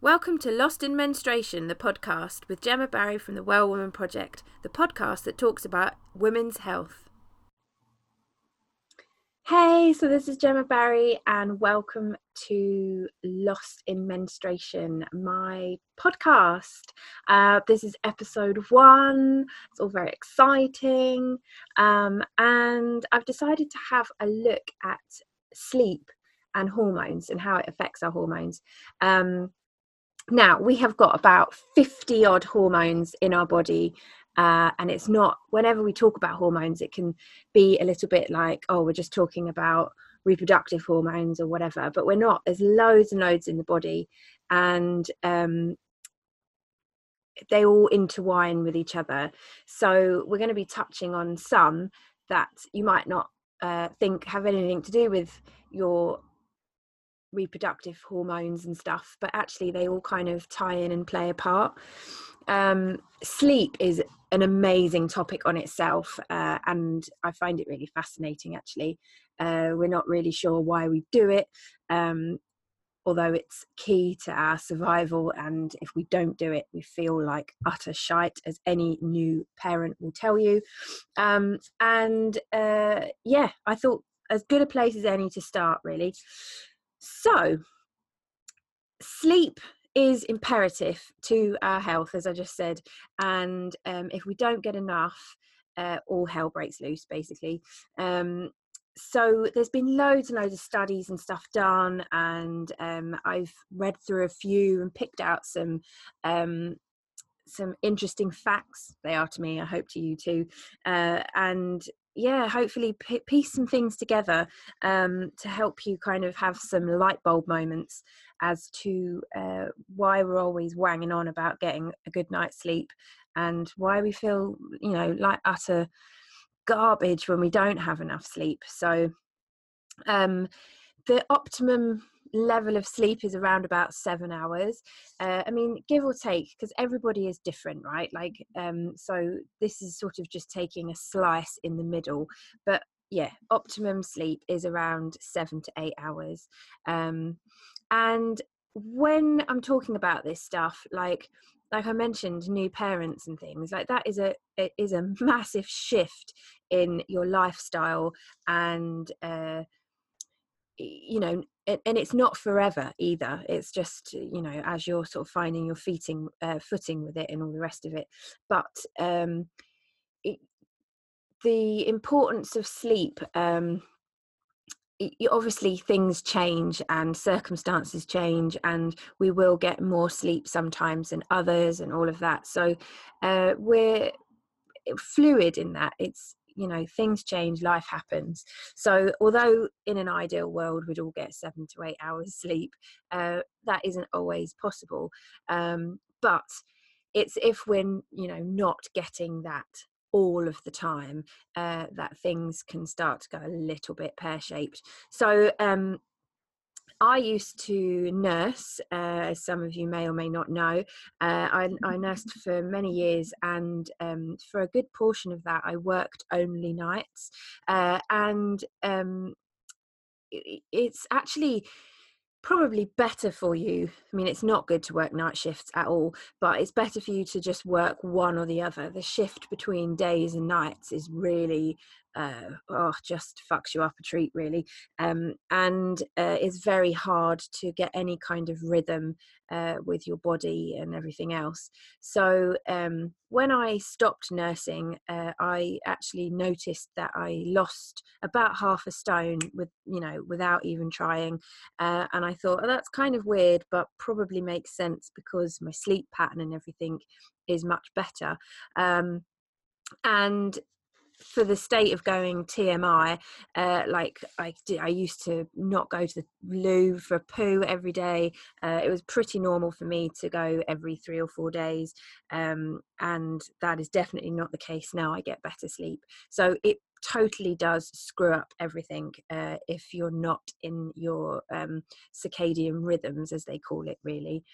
Welcome to Lost in Menstruation, the podcast with Gemma Barry from the Well Woman Project, the podcast that talks about women's health. Hey, so this is Gemma Barry, and welcome to Lost in Menstruation, my podcast. Uh, this is episode one, it's all very exciting, um, and I've decided to have a look at sleep and hormones and how it affects our hormones. Um, now we have got about 50 odd hormones in our body uh, and it's not whenever we talk about hormones it can be a little bit like oh we're just talking about reproductive hormones or whatever but we're not. There's loads and loads in the body and um, they all intertwine with each other. So we're going to be touching on some that you might not uh, think have anything to do with your reproductive hormones and stuff, but actually they all kind of tie in and play a part. Um, sleep is an amazing topic on itself, uh, and I find it really fascinating. Actually, uh, we're not really sure why we do it, um, although it's key to our survival. And if we don't do it, we feel like utter shite, as any new parent will tell you. Um, and uh, yeah, I thought as good a place as any to start, really. So, sleep is imperative to our health, as I just said. And um, if we don't get enough, uh, all hell breaks loose, basically. Um, so there's been loads and loads of studies and stuff done, and um, I've read through a few and picked out some um, some interesting facts. They are to me. I hope to you too. Uh, and yeah, hopefully p- piece some things together um, to help you kind of have some light bulb moments as to uh, why we're always wanging on about getting a good night's sleep and why we feel, you know, like utter garbage when we don't have enough sleep. So, um, the optimum level of sleep is around about seven hours. Uh, i mean give or take because everybody is different right? Like um so this is sort of just taking a slice in the middle. But yeah optimum sleep is around seven to eight hours. Um and when i'm talking about this stuff like like i mentioned new parents and things like that is a is a massive shift in your lifestyle and uh you know and it's not forever either. It's just you know as you're sort of finding your feeting uh, footing with it and all the rest of it. But um it, the importance of sleep um obviously things change and circumstances change and we will get more sleep sometimes than others and all of that. So uh, we're fluid in that. It's you know things change life happens. So although in an ideal world we'd all get seven to eight hours sleep uh, that isn't always possible. Um, but it's if we're you know not getting that all of the time uh, that things can start to go a little bit pear-shaped. So um, I used to nurse, uh, as some of you may or may not know. Uh, I, I, nursed for many years, and um, for a good portion of that, I worked only nights. Uh, and um, it, it's actually probably better for you. I mean, it's not good to work night shifts at all, but it's better for you to just work one or the other. The shift between days and nights is really uh, oh, just fucks you up a treat, really. Um, and uh, very hard to get any kind of rhythm uh, with your body and everything else. So um, when I stopped nursing, uh, I actually noticed that I lost about half a stone with, you know, without even trying. Uh, and I thought, oh, that's kind of weird, but probably makes sense because my sleep pattern and everything is much better. Um, and for the state of going TMI, uh, like I did, I used to not go to the loo for poo every day. Uh, it was pretty normal for me to go every three or four days, um, and that is definitely not the case now. I get better sleep, so it totally does screw up everything uh, if you're not in your um, circadian rhythms, as they call it, really.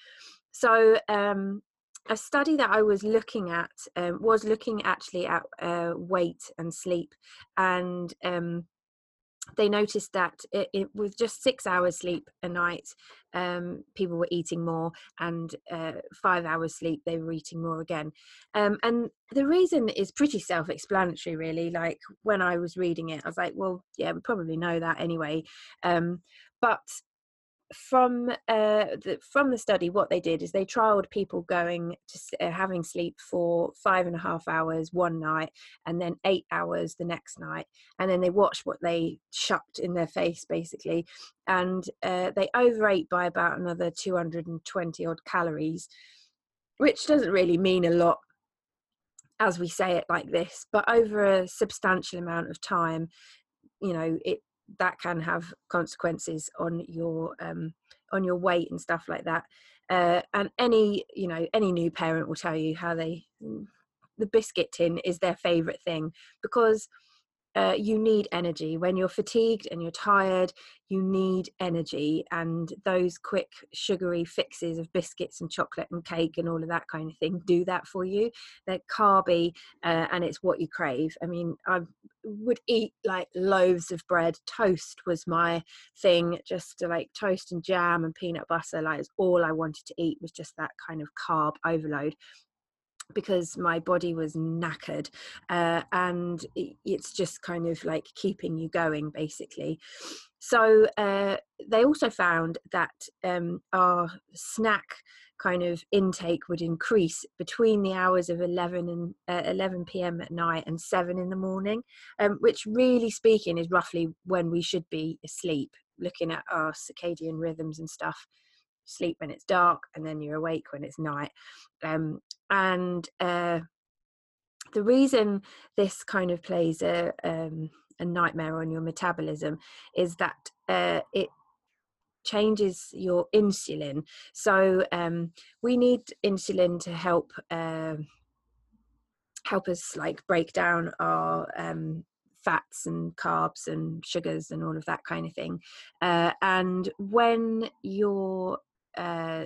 So um, a study that I was looking at um, was looking actually at uh, weight and sleep, and um, they noticed that it, it, with just six hours sleep a night, um, people were eating more, and uh, five hours sleep, they were eating more again. Um, and the reason is pretty self explanatory, really. Like when I was reading it, I was like, well, yeah, we probably know that anyway. Um, but from uh, the, from the study, what they did is they trialed people going to uh, having sleep for five and a half hours one night, and then eight hours the next night, and then they watched what they shoved in their face, basically, and uh, they overate by about another 220 odd calories, which doesn't really mean a lot as we say it like this, but over a substantial amount of time, you know, it that can have consequences on your um, on your weight and stuff like that. Uh, and any you know any new parent will tell you how they the biscuit tin is their favorite thing because uh, you need energy. When you're fatigued and you're tired you need energy and those quick sugary fixes of biscuits and chocolate and cake and all of that kind of thing do that for you. They're carby uh, and it's what you crave. I mean i would eat like loaves of bread. Toast was my thing. Just to like toast and jam and peanut butter like all i wanted to eat was just that kind of carb overload because my body was knackered uh, and it's just kind of like keeping you going basically so uh, they also found that um, our snack kind of intake would increase between the hours of 11 and uh, 11 p.m. at night and 7 in the morning um, which really speaking is roughly when we should be asleep looking at our circadian rhythms and stuff sleep when it's dark and then you're awake when it's night um, and uh, the reason this kind of plays a, um, a nightmare on your metabolism is that uh, it changes your insulin so um, we need insulin to help uh, help us like break down our um, fats and carbs and sugars and all of that kind of thing. Uh, and when you're uh,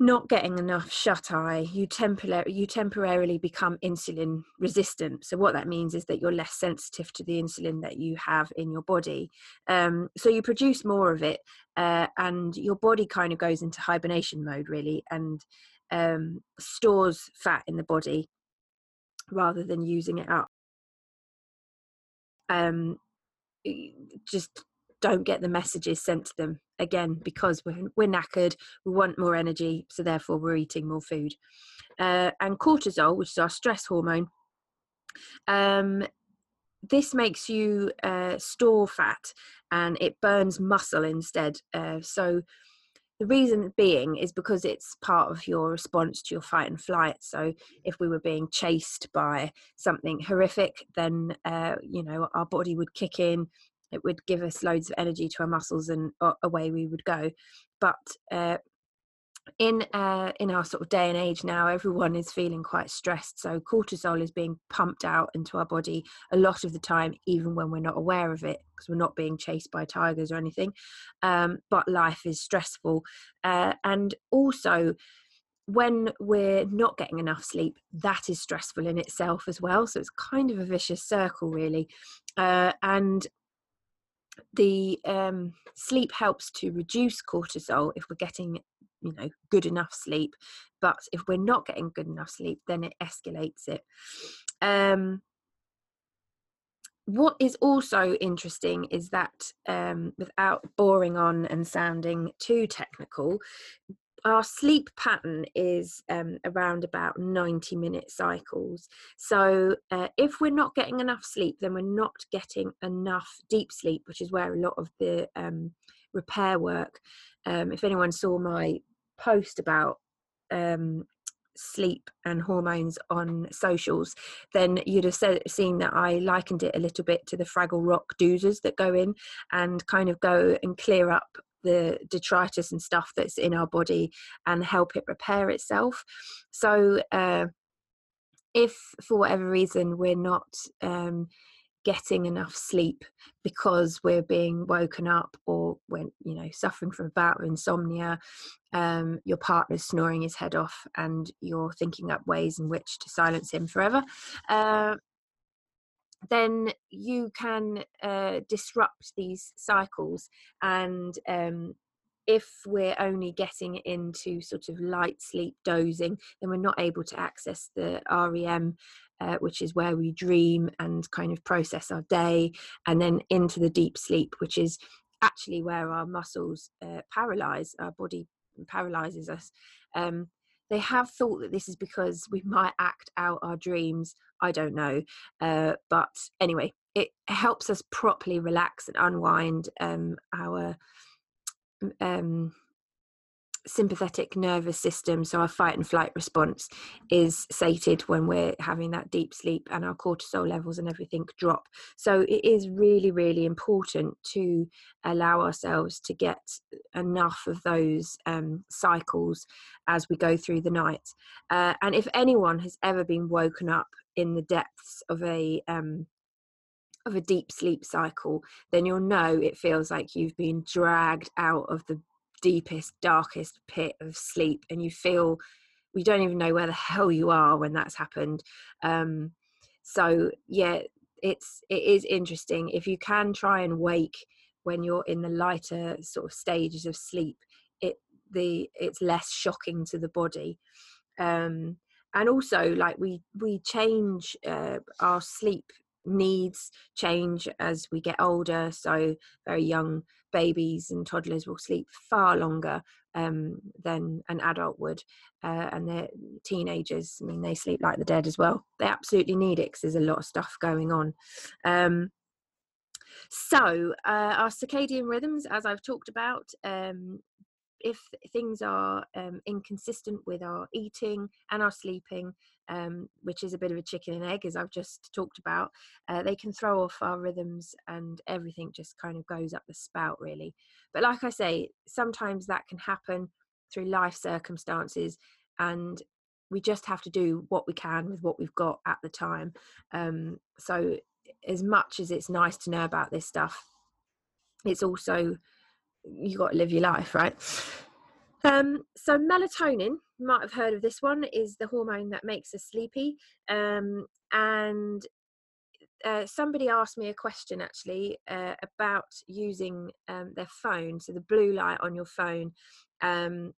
not getting enough shut eye, you, tempor- you temporarily become insulin resistant. So, what that means is that you're less sensitive to the insulin that you have in your body. Um, so, you produce more of it, uh, and your body kind of goes into hibernation mode, really, and um, stores fat in the body rather than using it up. Um, just don't get the messages sent to them again because we're, we're knackered we want more energy so therefore we're eating more food uh, and cortisol which is our stress hormone um, this makes you uh, store fat and it burns muscle instead uh, so the reason being is because it's part of your response to your fight and flight. So if we were being chased by something horrific, then uh, you know our body would kick in, it would give us loads of energy to our muscles and uh, away we would go but uh, in uh, in our sort of day and age now everyone is feeling quite stressed so cortisol is being pumped out into our body a lot of the time even when we're not aware of it because we're not being chased by tigers or anything um, but life is stressful uh, and also when we're not getting enough sleep, that is stressful in itself as well. So it's kind of a vicious circle, really. Uh, and the um, sleep helps to reduce cortisol if we're getting you know good enough sleep but if we're not getting good enough sleep then it escalates it. Um, what is also interesting is that um, without boring on and sounding too technical our sleep pattern is um, around about 90 minute cycles. So, uh, if we're not getting enough sleep, then we're not getting enough deep sleep, which is where a lot of the um, repair work. Um, if anyone saw my post about um, sleep and hormones on socials, then you'd have said, seen that I likened it a little bit to the Fraggle Rock doozers that go in and kind of go and clear up the detritus and stuff that's in our body and help it repair itself. So, uh, if for whatever reason we're not um, getting enough sleep because we're being woken up or when you know suffering from a bout of insomnia um, your partner's snoring his head off and you're thinking up ways in which to silence him forever uh, then you can uh, disrupt these cycles and um, if we're only getting into sort of light sleep dozing then we're not able to access the rem uh, which is where we dream and kind of process our day and then into the deep sleep which is actually where our muscles uh, paralyze our body paralyzes us um, they have thought that this is because we might act out our dreams i don't know uh, but anyway it helps us properly relax and unwind um, our um, sympathetic nervous system, so our fight and flight response is sated when we're having that deep sleep and our cortisol levels and everything drop. So it is really, really important to allow ourselves to get enough of those um, cycles as we go through the night. Uh, and if anyone has ever been woken up in the depths of a um, of a deep sleep cycle, then you'll know it feels like you've been dragged out of the deepest, darkest pit of sleep, and you feel we don't even know where the hell you are when that's happened. Um, so yeah, it's it is interesting if you can try and wake when you're in the lighter sort of stages of sleep. It the it's less shocking to the body. Um, and also like we we change uh, our sleep needs change as we get older. So, very young babies and toddlers will sleep far longer um, than an adult would. Uh, and they're teenagers, I mean, they sleep like the dead as well. They absolutely need it because there's a lot of stuff going on. Um, so, uh, our circadian rhythms, as I've talked about, um, if things are um, inconsistent with our eating and our sleeping, um, which is a bit of a chicken and egg, as I've just talked about, uh, they can throw off our rhythms and everything just kind of goes up the spout, really. But like I say, sometimes that can happen through life circumstances, and we just have to do what we can with what we've got at the time. Um, so, as much as it's nice to know about this stuff, it's also you got to live your life, right? Um, so melatonin, you might have heard of this one, is the hormone that makes us sleepy. Um, and uh, somebody asked me a question actually uh, about using um, their phone, so the blue light on your phone. Um,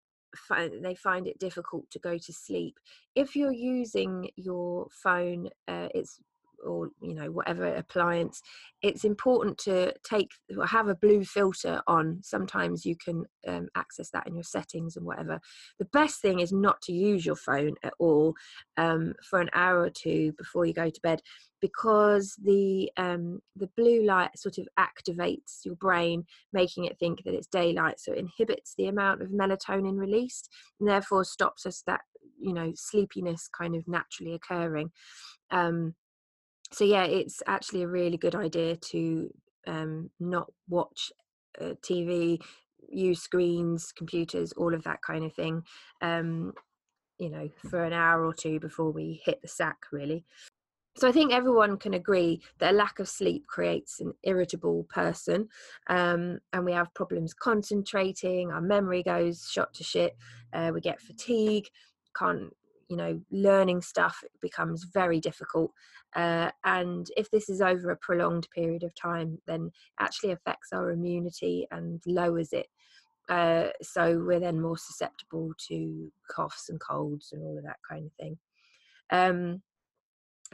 they find it difficult to go to sleep. If you're using your phone, uh, it's or you know whatever appliance it's important to take have a blue filter on. Sometimes you can um, access that in your settings and whatever. The best thing is not to use your phone at all um, for an hour or two before you go to bed because the um, the blue light sort of activates your brain making it think that it's daylight. So it inhibits the amount of melatonin released and therefore stops us that you know sleepiness kind of naturally occurring. Um, so yeah it's actually a really good idea to um, not watch uh, tv use screens computers all of that kind of thing um, you know for an hour or two before we hit the sack really so I think everyone can agree that a lack of sleep creates an irritable person, um, and we have problems concentrating. Our memory goes shot to shit. Uh, we get fatigue, can't you know learning stuff becomes very difficult uh, and if this is over a prolonged period of time then actually affects our immunity and lowers it. Uh, so we're then more susceptible to coughs and colds and all of that kind of thing. Um,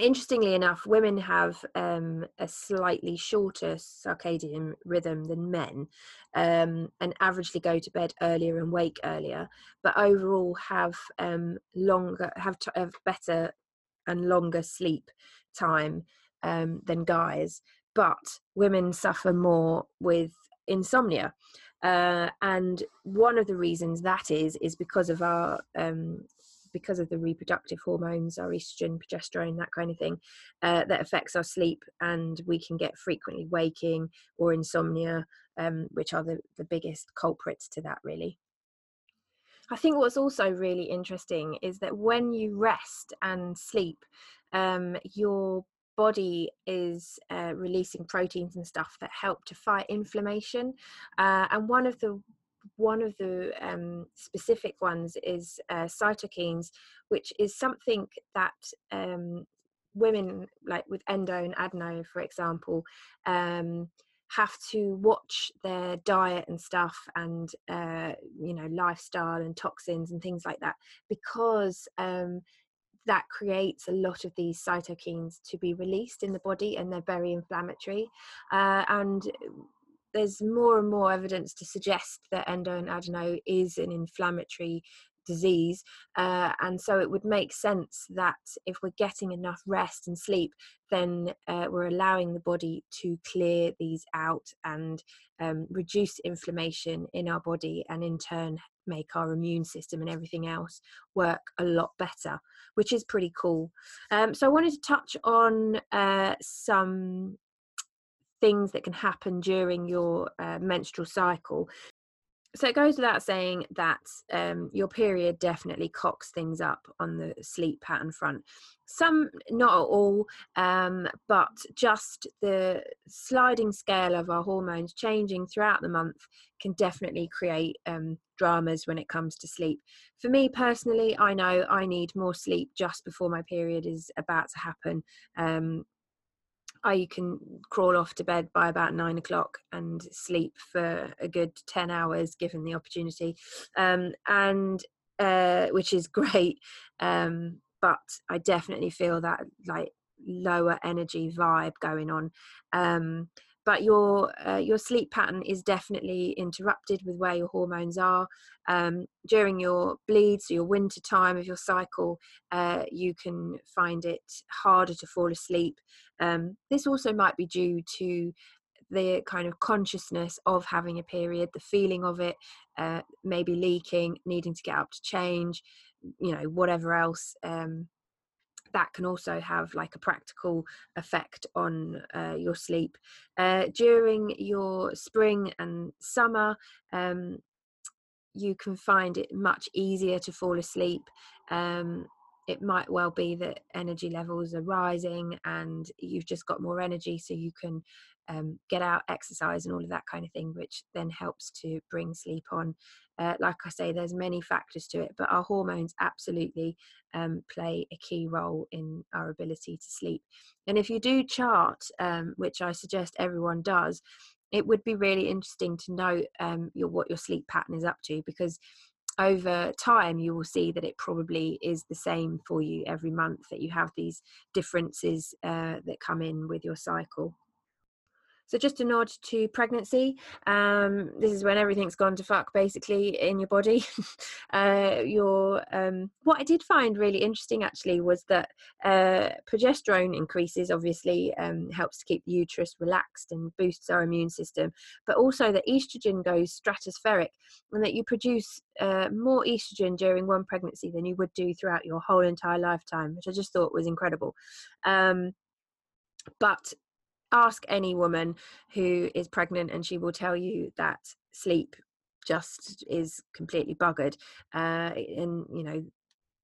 interestingly enough, women have um, a slightly shorter circadian rhythm than men, um, and averagely go to bed earlier and wake earlier, but overall have um, longer, have, t- have better and longer sleep time um, than guys. But women suffer more with insomnia. Uh, and one of the reasons that is is because of our um, because of the reproductive hormones, our estrogen, progesterone, that kind of thing, uh, that affects our sleep, and we can get frequently waking or insomnia, um, which are the, the biggest culprits to that, really. I think what's also really interesting is that when you rest and sleep, um, your body is uh, releasing proteins and stuff that help to fight inflammation. Uh, and one of the one of the um, specific ones is uh, cytokines, which is something that um, women like with endo and adeno for example um, have to watch their diet and stuff and uh, you know lifestyle and toxins and things like that because um, that creates a lot of these cytokines to be released in the body and they're very inflammatory. Uh, and there's more and more evidence to suggest that endo and adeno is an inflammatory disease uh, and so it would make sense that if we're getting enough rest and sleep then uh, we're allowing the body to clear these out and um, reduce inflammation in our body and in turn make our immune system and everything else work a lot better which is pretty cool. Um, so i wanted to touch on uh, some things that can happen during your uh, menstrual cycle so it goes without saying that um, your period definitely cocks things up on the sleep pattern front. Some, not at all, um, but just the sliding scale of our hormones changing throughout the month can definitely create um, dramas when it comes to sleep. For me personally, I know I need more sleep just before my period is about to happen. I can crawl off to bed by about nine o'clock and sleep for a good 10 hours given the opportunity. Um, and uh, which is great. Um, but I definitely feel that like lower energy vibe going on. Um, but your uh, your sleep pattern is definitely interrupted with where your hormones are um, during your bleeds your winter time of your cycle uh, you can find it harder to fall asleep um, this also might be due to the kind of consciousness of having a period the feeling of it uh, maybe leaking needing to get up to change you know whatever else um, that can also have like a practical effect on uh, your sleep. Uh, during your spring and summer, um, you can find it much easier to fall asleep. Um, it might well be that energy levels are rising and you've just got more energy, so you can um, get out, exercise, and all of that kind of thing, which then helps to bring sleep on. Uh, like I say, there's many factors to it, but our hormones absolutely um, play a key role in our ability to sleep. And if you do chart, um, which I suggest everyone does, it would be really interesting to know um, your, what your sleep pattern is up to because over time you will see that it probably is the same for you every month that you have these differences uh, that come in with your cycle so just a nod to pregnancy. Um, this is when everything's gone to fuck basically in your body. uh, your um, what I did find really interesting actually was that uh, progesterone increases obviously um, helps to keep the uterus relaxed and boosts our immune system, but also that estrogen goes stratospheric and that you produce uh, more estrogen during one pregnancy than you would do throughout your whole entire lifetime, which I just thought was incredible. Um, but ask any woman who is pregnant and she will tell you that sleep just is completely buggered uh, and you know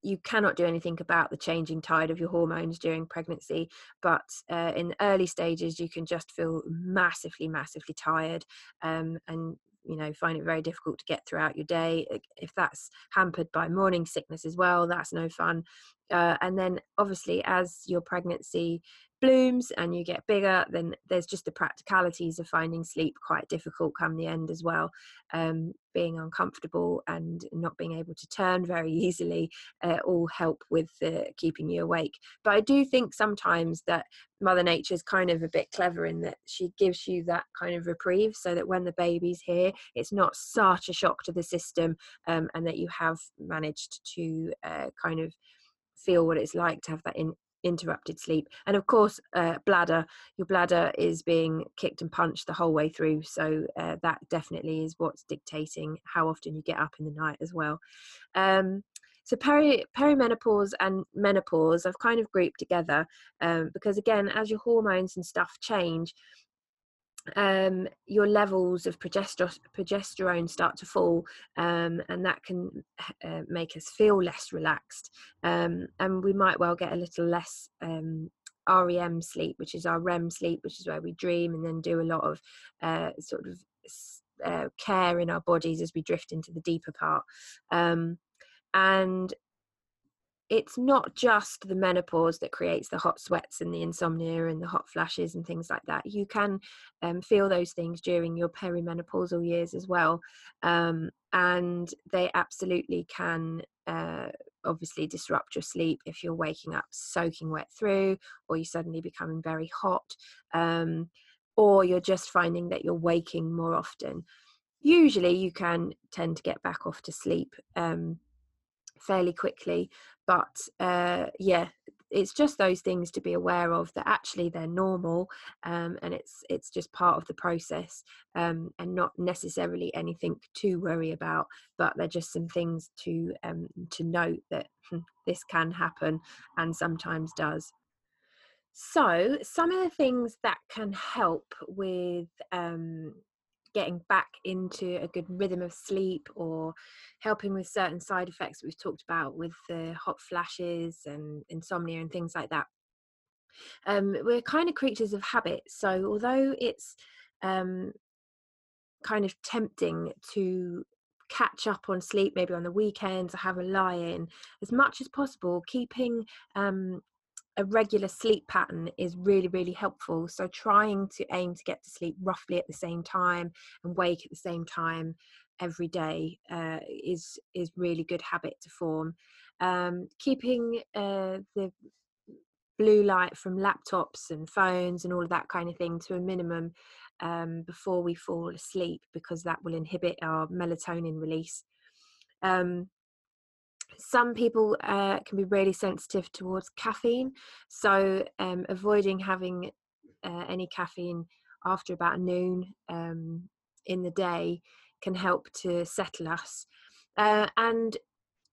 you cannot do anything about the changing tide of your hormones during pregnancy but uh, in the early stages you can just feel massively massively tired um, and you know find it very difficult to get throughout your day if that's hampered by morning sickness as well that's no fun. Uh, and then obviously as your pregnancy blooms and you get bigger, then there's just the practicalities of finding sleep quite difficult come the end as well. Um, being uncomfortable and not being able to turn very easily uh, all help with uh, keeping you awake. But I do think sometimes that Mother Nature is kind of a bit clever in that she gives you that kind of reprieve so that when the baby's here, it's not such a shock to the system um, and that you have managed to uh, kind of feel what it's like to have that in, interrupted sleep. And of course uh, bladder your bladder is being kicked and punched the whole way through. So uh, that definitely is what's dictating how often you get up in the night as well. Um, so peri- perimenopause and menopause i've kind of grouped together um, because again as your hormones and stuff change um, your levels of progesterone start to fall, um, and that can uh, make us feel less relaxed. Um, and we might well get a little less um, REM sleep, which is our REM sleep, which is where we dream and then do a lot of uh, sort of uh, care in our bodies as we drift into the deeper part. Um, and it's not just the menopause that creates the hot sweats and the insomnia and the hot flashes and things like that. You can um, feel those things during your perimenopausal years as well. Um, and they absolutely can uh, obviously disrupt your sleep if you're waking up soaking wet through or you're suddenly becoming very hot um, or you're just finding that you're waking more often. Usually, you can tend to get back off to sleep um, fairly quickly but uh, yeah it's just those things to be aware of that actually they're normal um, and it's it's just part of the process um, and not necessarily anything to worry about but they're just some things to um, to note that hmm, this can happen and sometimes does. So some of the things that can help with um, getting back into a good rhythm of sleep or helping with certain side effects we've talked about with the hot flashes and insomnia and things like that. Um, we're kind of creatures of habit. So although it's um, kind of tempting to catch up on sleep maybe on the weekends or have a lie in as much as possible keeping um, a regular sleep pattern is really really helpful. So trying to aim to get to sleep roughly at the same time and wake at the same time every day uh, is is really good habit to form. Um, keeping uh, the blue light from laptops and phones and all of that kind of thing to a minimum um, before we fall asleep because that will inhibit our melatonin release. Um, some people uh, can be really sensitive towards caffeine, so um, avoiding having uh, any caffeine after about noon um, in the day can help to settle us. Uh, and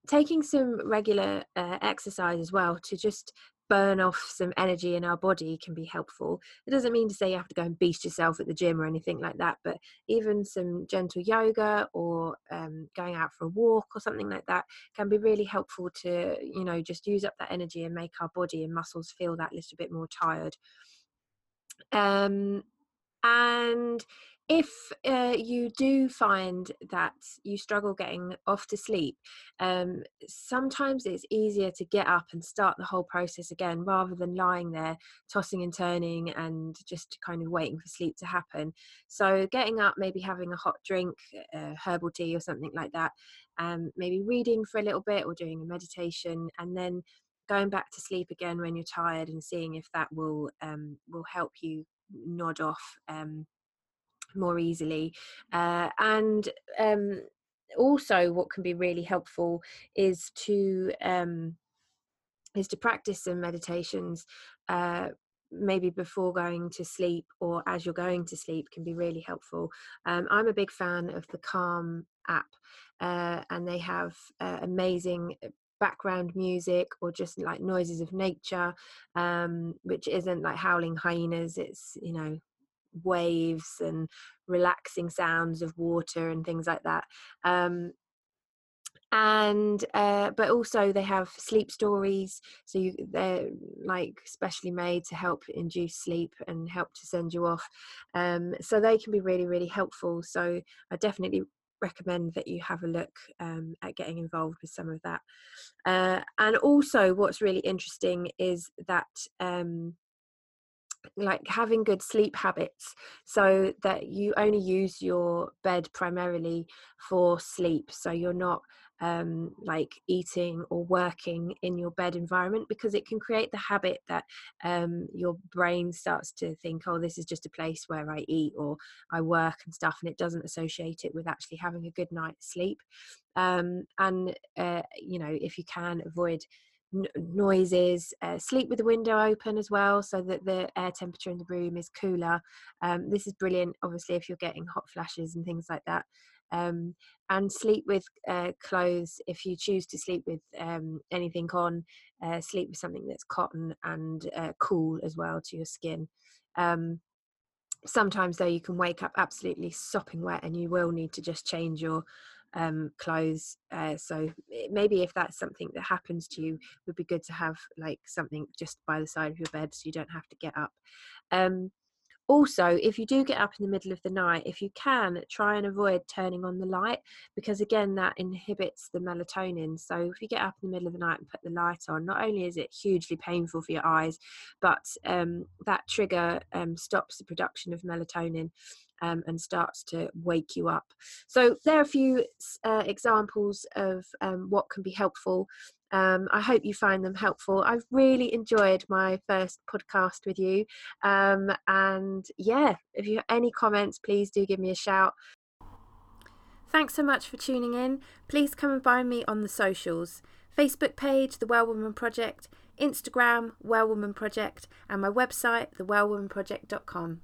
taking some regular uh, exercise as well to just burn off some energy in our body can be helpful. It doesn't mean to say you have to go and beast yourself at the gym or anything like that, but even some gentle yoga or um, going out for a walk or something like that can be really helpful to, you know, just use up that energy and make our body and muscles feel that little bit more tired. Um, and if uh, you do find that you struggle getting off to sleep, um, sometimes it's easier to get up and start the whole process again rather than lying there tossing and turning and just kind of waiting for sleep to happen. So, getting up, maybe having a hot drink, uh, herbal tea, or something like that, um, maybe reading for a little bit or doing a meditation, and then going back to sleep again when you're tired and seeing if that will um, will help you nod off um, more easily. Uh, and um, also, what can be really helpful is to um, is to practice some meditations. Uh, maybe before going to sleep or as you're going to sleep can be really helpful. Um, I'm a big fan of the Calm app, uh, and they have uh, amazing background music or just like noises of nature, um, which isn't like howling hyenas. It's you know waves and relaxing sounds of water and things like that. Um, and uh, but also they have sleep stories so you, they're like specially made to help induce sleep and help to send you off um, so they can be really really helpful so i definitely recommend that you have a look um, at getting involved with some of that uh, and also what's really interesting is that um, like having good sleep habits so that you only use your bed primarily for sleep so you're not um, like eating or working in your bed environment because it can create the habit that um, your brain starts to think oh this is just a place where i eat or i work and stuff and it doesn't associate it with actually having a good night's sleep. Um, and uh, you know if you can avoid noises uh, sleep with the window open as well so that the air temperature in the room is cooler. Um, this is brilliant obviously if you're getting hot flashes and things like that. Um, and sleep with uh, clothes if you choose to sleep with um, anything on uh, sleep with something that's cotton and uh, cool as well to your skin. Um, sometimes though you can wake up absolutely sopping wet and you will need to just change your um, clothes. Uh, so maybe if that's something that happens to you, would be good to have like something just by the side of your bed so you don't have to get up. Um, also if you do get up in the middle of the night if you can try and avoid turning on the light because again that inhibits the melatonin so if you get up in the middle of the night and put the light on not only is it hugely painful for your eyes but um, that trigger um, stops the production of melatonin um, and starts to wake you up. So, there are a few uh, examples of um, what can be helpful. Um, I hope you find them helpful. I've really enjoyed my first podcast with you. Um, and yeah, if you have any comments, please do give me a shout. Thanks so much for tuning in. Please come and find me on the socials Facebook page, The Well Woman Project, Instagram, Well Woman Project, and my website, thewellwomanproject.com.